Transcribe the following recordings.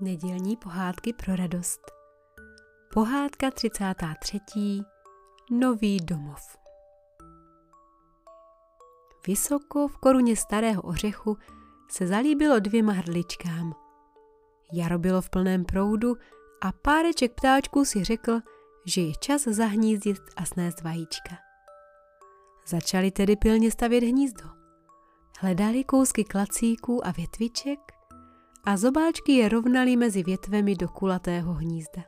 Nedělní pohádky pro radost. Pohádka 33. Nový domov. Vysoko v koruně starého ořechu se zalíbilo dvěma hrdličkám. Jaro bylo v plném proudu a páreček ptáčků si řekl, že je čas zahnízdit a snést vajíčka. Začali tedy pilně stavět hnízdo. Hledali kousky klacíků a větviček a zobáčky je rovnali mezi větvemi do kulatého hnízda.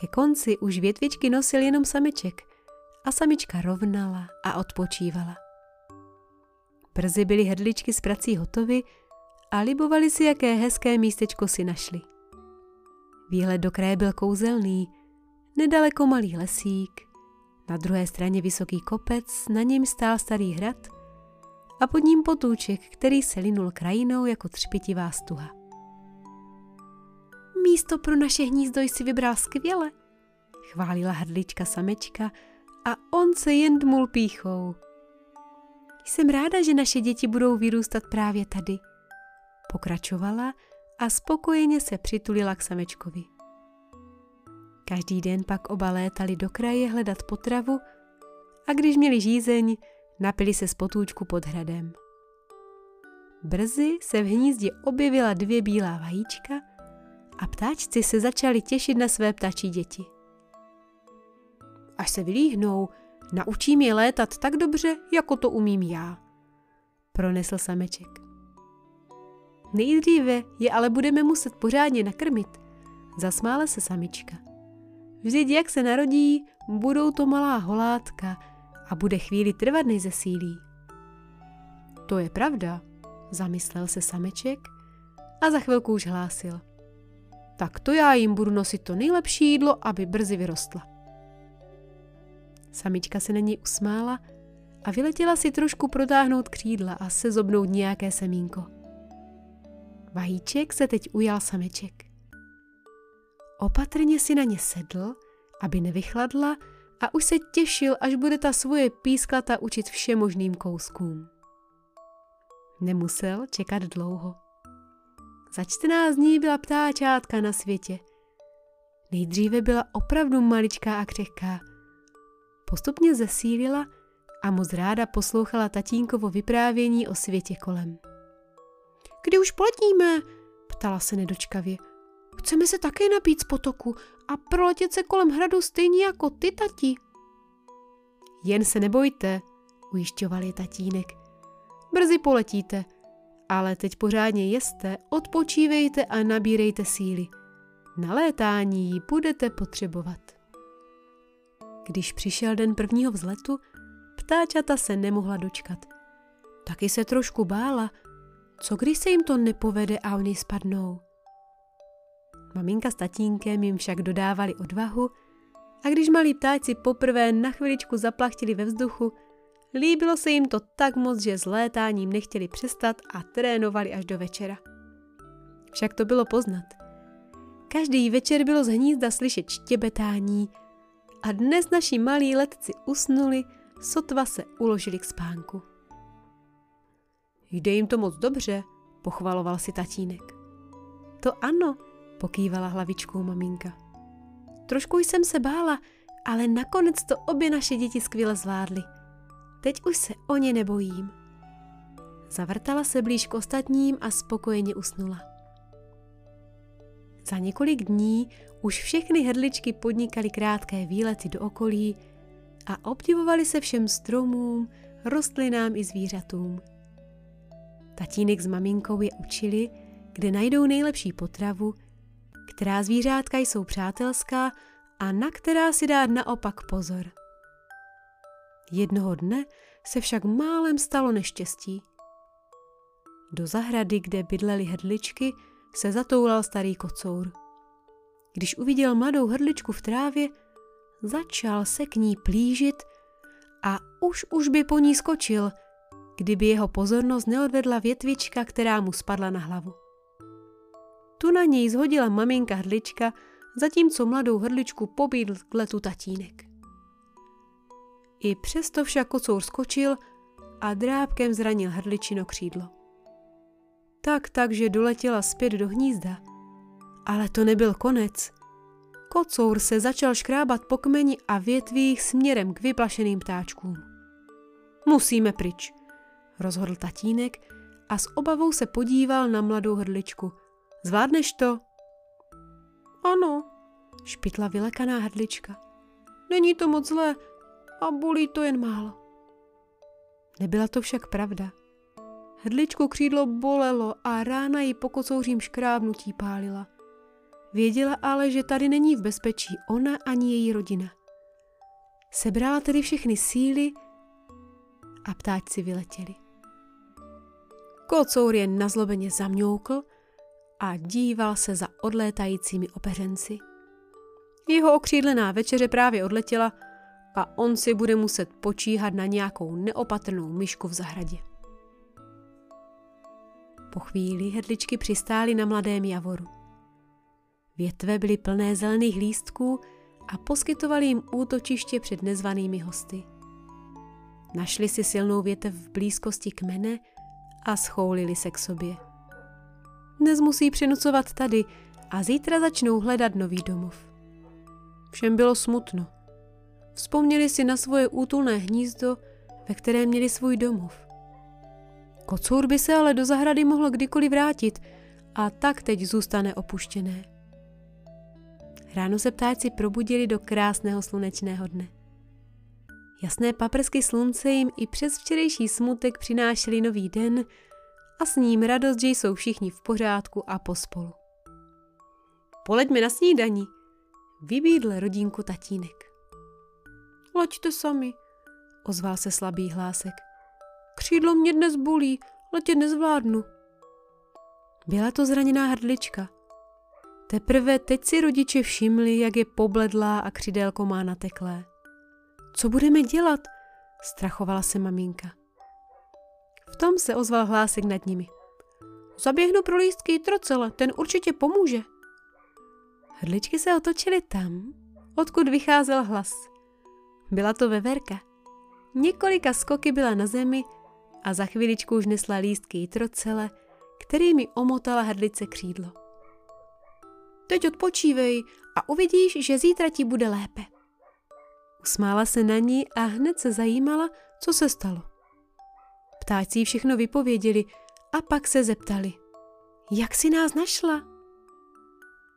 Ke konci už větvičky nosil jenom sameček a samička rovnala a odpočívala. Brzy byly hrdličky z prací hotovy a libovali si, jaké hezké místečko si našli. Výhled do kraje byl kouzelný, nedaleko malý lesík, na druhé straně vysoký kopec, na něm stál starý hrad a pod ním potůček, který se linul krajinou jako třpitivá stuha. Místo pro naše hnízdo jsi vybral skvěle, chválila hrdlička samečka a on se jen dmul píchou. Jsem ráda, že naše děti budou vyrůstat právě tady, pokračovala a spokojeně se přitulila k samečkovi. Každý den pak oba létali do kraje hledat potravu a když měli žízeň, napili se z potůčku pod hradem. Brzy se v hnízdě objevila dvě bílá vajíčka a ptáčci se začali těšit na své ptačí děti. Až se vylíhnou, naučím je létat tak dobře, jako to umím já, pronesl sameček. Nejdříve je ale budeme muset pořádně nakrmit, zasmála se samička. Vždyť jak se narodí, budou to malá holátka a bude chvíli trvat, než zesílí. To je pravda, zamyslel se sameček a za chvilku už hlásil. Tak to já jim budu nosit to nejlepší jídlo, aby brzy vyrostla. Samička se na ní usmála a vyletěla si trošku protáhnout křídla a sezobnout nějaké semínko. Vajíček se teď ujal sameček. Opatrně si na ně sedl, aby nevychladla a už se těšil, až bude ta svoje písklata učit všemožným kouskům. Nemusel čekat dlouho. Za 14 dní byla ptáčátka na světě. Nejdříve byla opravdu maličká a křehká. Postupně zesílila a moc ráda poslouchala tatínkovo vyprávění o světě kolem. Kdy už poletíme? ptala se nedočkavě. Chceme se také napít z potoku a proletět se kolem hradu stejně jako ty, tati. Jen se nebojte, ujišťoval je tatínek. Brzy poletíte, ale teď pořádně jeste, odpočívejte a nabírejte síly. Na létání ji budete potřebovat. Když přišel den prvního vzletu, ptáčata se nemohla dočkat. Taky se trošku bála, co když se jim to nepovede a oni spadnou. Maminka s tatínkem jim však dodávali odvahu a když malí ptáci poprvé na chviličku zaplachtili ve vzduchu, líbilo se jim to tak moc, že s létáním nechtěli přestat a trénovali až do večera. Však to bylo poznat. Každý večer bylo z hnízda slyšet štěbetání a dnes naši malí letci usnuli, sotva se uložili k spánku. Jde jim to moc dobře, pochvaloval si tatínek. To ano, pokývala hlavičkou maminka. Trošku jsem se bála, ale nakonec to obě naše děti skvěle zvládly. Teď už se o ně nebojím. Zavrtala se blíž k ostatním a spokojeně usnula. Za několik dní už všechny hrdličky podnikaly krátké výlety do okolí a obdivovali se všem stromům, rostlinám i zvířatům. Tatínek s maminkou je učili, kde najdou nejlepší potravu která zvířátka jsou přátelská a na která si dát naopak pozor. Jednoho dne se však málem stalo neštěstí. Do zahrady, kde bydlely hrdličky, se zatoulal starý kocour. Když uviděl mladou hrdličku v trávě, začal se k ní plížit a už už by po ní skočil, kdyby jeho pozornost neodvedla větvička, která mu spadla na hlavu. Tu na něj zhodila maminka hrdlička, zatímco mladou hrdličku pobídl k letu tatínek. I přesto však kocour skočil a drábkem zranil hrdličino křídlo. Tak, takže doletěla zpět do hnízda Ale to nebyl konec. Kocour se začal škrábat po kmeni a větvích směrem k vyplašeným ptáčkům. Musíme pryč, rozhodl tatínek a s obavou se podíval na mladou hrdličku. Zvládneš to? Ano, špitla vylekaná hrdlička. Není to moc zlé a bolí to jen málo. Nebyla to však pravda. Hrdličku křídlo bolelo a rána ji po kocouřím škrábnutí pálila. Věděla ale, že tady není v bezpečí ona ani její rodina. Sebrala tedy všechny síly a ptáčci vyletěli. Kocour jen nazlobeně zamňoukl a díval se za odlétajícími opeřenci. Jeho okřídlená večeře právě odletěla a on si bude muset počíhat na nějakou neopatrnou myšku v zahradě. Po chvíli hrdličky přistály na mladém javoru. Větve byly plné zelených lístků a poskytovaly jim útočiště před nezvanými hosty. Našli si silnou větev v blízkosti kmene a schoulili se k sobě. Dnes musí přenucovat tady a zítra začnou hledat nový domov. Všem bylo smutno. Vzpomněli si na svoje útulné hnízdo, ve kterém měli svůj domov. Kocour by se ale do zahrady mohl kdykoliv vrátit a tak teď zůstane opuštěné. Ráno se ptáci probudili do krásného slunečného dne. Jasné paprsky slunce jim i přes včerejší smutek přinášeli nový den a s ním radost, že jsou všichni v pořádku a pospolu. Poleďme na snídaní, vybídl rodinku tatínek. Leďte sami, ozval se slabý hlásek. Křídlo mě dnes bolí, letět nezvládnu. Byla to zraněná hrdlička. Teprve teď si rodiče všimli, jak je pobledlá a křidélko má nateklé. Co budeme dělat? Strachovala se maminka. V tom se ozval hlásek nad nimi. Zaběhnu pro lístky trocele, ten určitě pomůže. Hrdličky se otočily tam, odkud vycházel hlas. Byla to veverka. Několika skoky byla na zemi a za chviličku už nesla lístky i trocele, kterými omotala hrdlice křídlo. Teď odpočívej a uvidíš, že zítra ti bude lépe. Usmála se na ní a hned se zajímala, co se stalo. Ptáci všechno vypověděli a pak se zeptali. Jak si nás našla?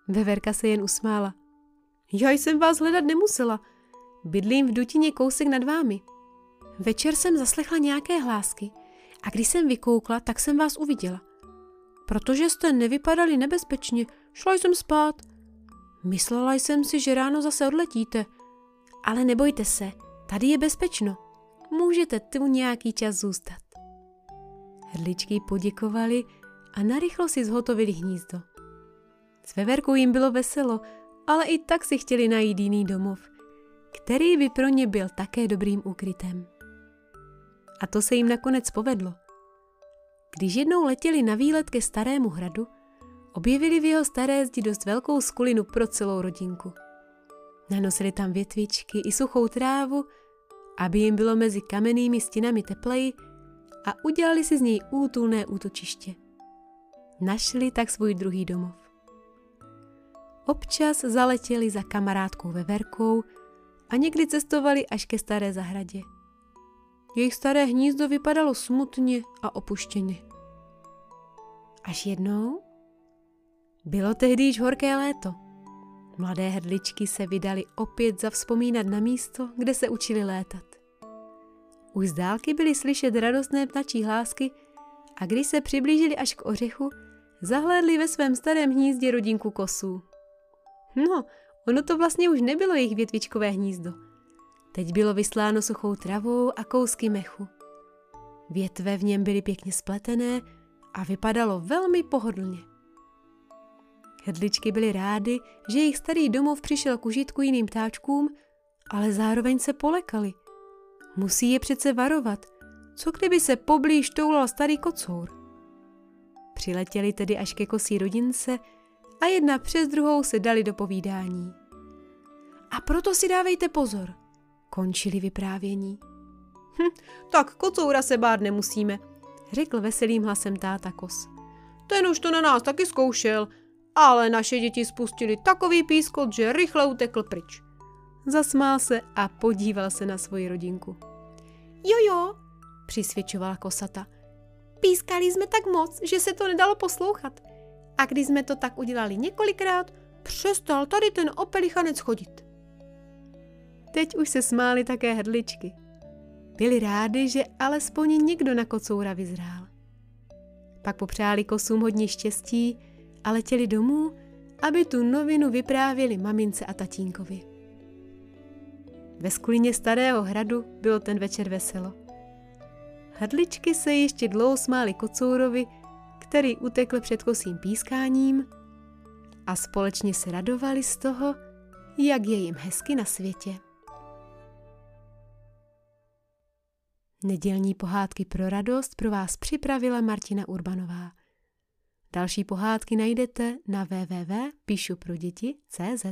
Veverka se jen usmála. Já jsem vás hledat nemusela. Bydlím v dutině kousek nad vámi. Večer jsem zaslechla nějaké hlásky a když jsem vykoukla, tak jsem vás uviděla. Protože jste nevypadali nebezpečně, šla jsem spát. Myslela jsem si, že ráno zase odletíte. Ale nebojte se, tady je bezpečno. Můžete tu nějaký čas zůstat. Hrdličky poděkovali a narychlo si zhotovili hnízdo. S veverkou jim bylo veselo, ale i tak si chtěli najít jiný domov, který by pro ně byl také dobrým úkrytem. A to se jim nakonec povedlo. Když jednou letěli na výlet ke starému hradu, objevili v jeho staré zdi dost velkou skulinu pro celou rodinku. Nanosili tam větvičky i suchou trávu, aby jim bylo mezi kamennými stěnami tepleji a udělali si z něj útulné útočiště. Našli tak svůj druhý domov. Občas zaletěli za kamarádkou Veverkou a někdy cestovali až ke staré zahradě. Jejich staré hnízdo vypadalo smutně a opuštěně. Až jednou? Bylo tehdy již horké léto. Mladé hrdličky se vydali opět zavzpomínat na místo, kde se učili létat. Už z dálky byly slyšet radostné ptačí hlásky a když se přiblížili až k ořechu, zahlédli ve svém starém hnízdě rodinku kosů. No, ono to vlastně už nebylo jejich větvičkové hnízdo – Teď bylo vysláno suchou travou a kousky mechu. Větve v něm byly pěkně spletené a vypadalo velmi pohodlně. Hedličky byly rády, že jejich starý domov přišel k užitku jiným ptáčkům, ale zároveň se polekali. Musí je přece varovat. Co kdyby se poblíž toulal starý kocour? Přiletěli tedy až ke kosí rodince a jedna přes druhou se dali do povídání. A proto si dávejte pozor – končili vyprávění. Hm, tak kocoura se bát nemusíme, řekl veselým hlasem táta kos. Ten už to na nás taky zkoušel, ale naše děti spustili takový pískot, že rychle utekl pryč. Zasmál se a podíval se na svoji rodinku. Jo, jo, přisvědčovala kosata. Pískali jsme tak moc, že se to nedalo poslouchat. A když jsme to tak udělali několikrát, přestal tady ten opelichanec chodit. Teď už se smály také hrdličky. Byli rádi, že alespoň někdo na kocoura vyzrál. Pak popřáli kosům hodně štěstí a letěli domů, aby tu novinu vyprávěli mamince a tatínkovi. Ve skulině starého hradu bylo ten večer veselo. Hrdličky se ještě dlouho smály kocourovi, který utekl před kosím pískáním a společně se radovali z toho, jak je jim hezky na světě. Nedělní pohádky pro radost pro vás připravila Martina Urbanová. Další pohádky najdete na www.píšuproděti.cz.